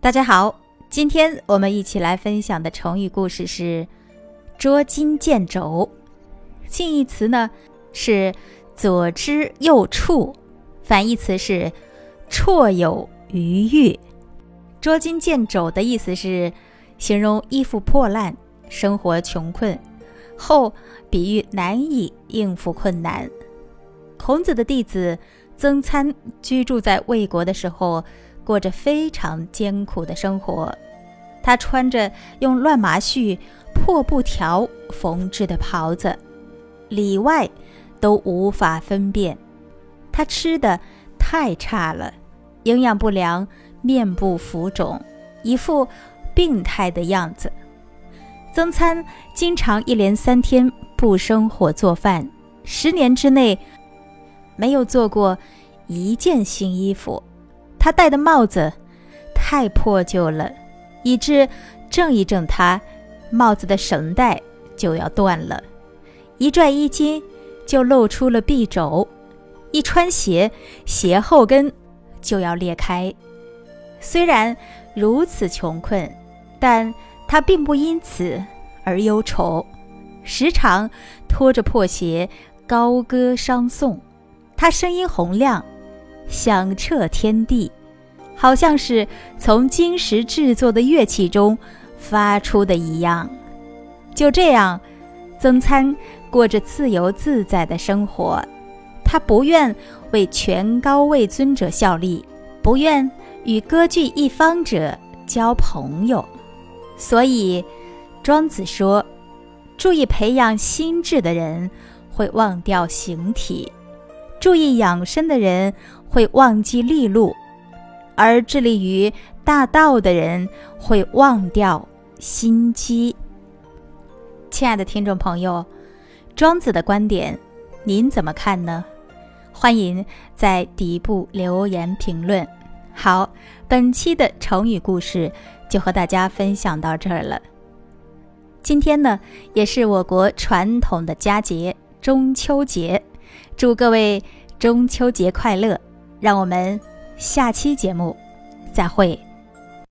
大家好，今天我们一起来分享的成语故事是“捉襟见肘”。近义词呢是“左支右绌”，反义词是“绰有余裕”。捉襟见肘的意思是形容衣服破烂、生活穷困，后比喻难以应付困难。孔子的弟子曾参居住在魏国的时候。过着非常艰苦的生活，他穿着用乱麻絮、破布条缝制的袍子，里外都无法分辨。他吃的太差了，营养不良，面部浮肿，一副病态的样子。曾参经常一连三天不生火做饭，十年之内没有做过一件新衣服。他戴的帽子太破旧了，以致正一正它，帽子的绳带就要断了；一拽衣襟，就露出了臂肘；一穿鞋，鞋后跟就要裂开。虽然如此穷困，但他并不因此而忧愁，时常拖着破鞋高歌商颂。他声音洪亮。响彻天地，好像是从金石制作的乐器中发出的一样。就这样，曾参过着自由自在的生活。他不愿为权高位尊者效力，不愿与割据一方者交朋友。所以，庄子说：“注意培养心智的人，会忘掉形体。”注意养生的人会忘记利禄，而致力于大道的人会忘掉心机。亲爱的听众朋友，庄子的观点，您怎么看呢？欢迎在底部留言评论。好，本期的成语故事就和大家分享到这儿了。今天呢，也是我国传统的佳节——中秋节。祝各位中秋节快乐！让我们下期节目再会。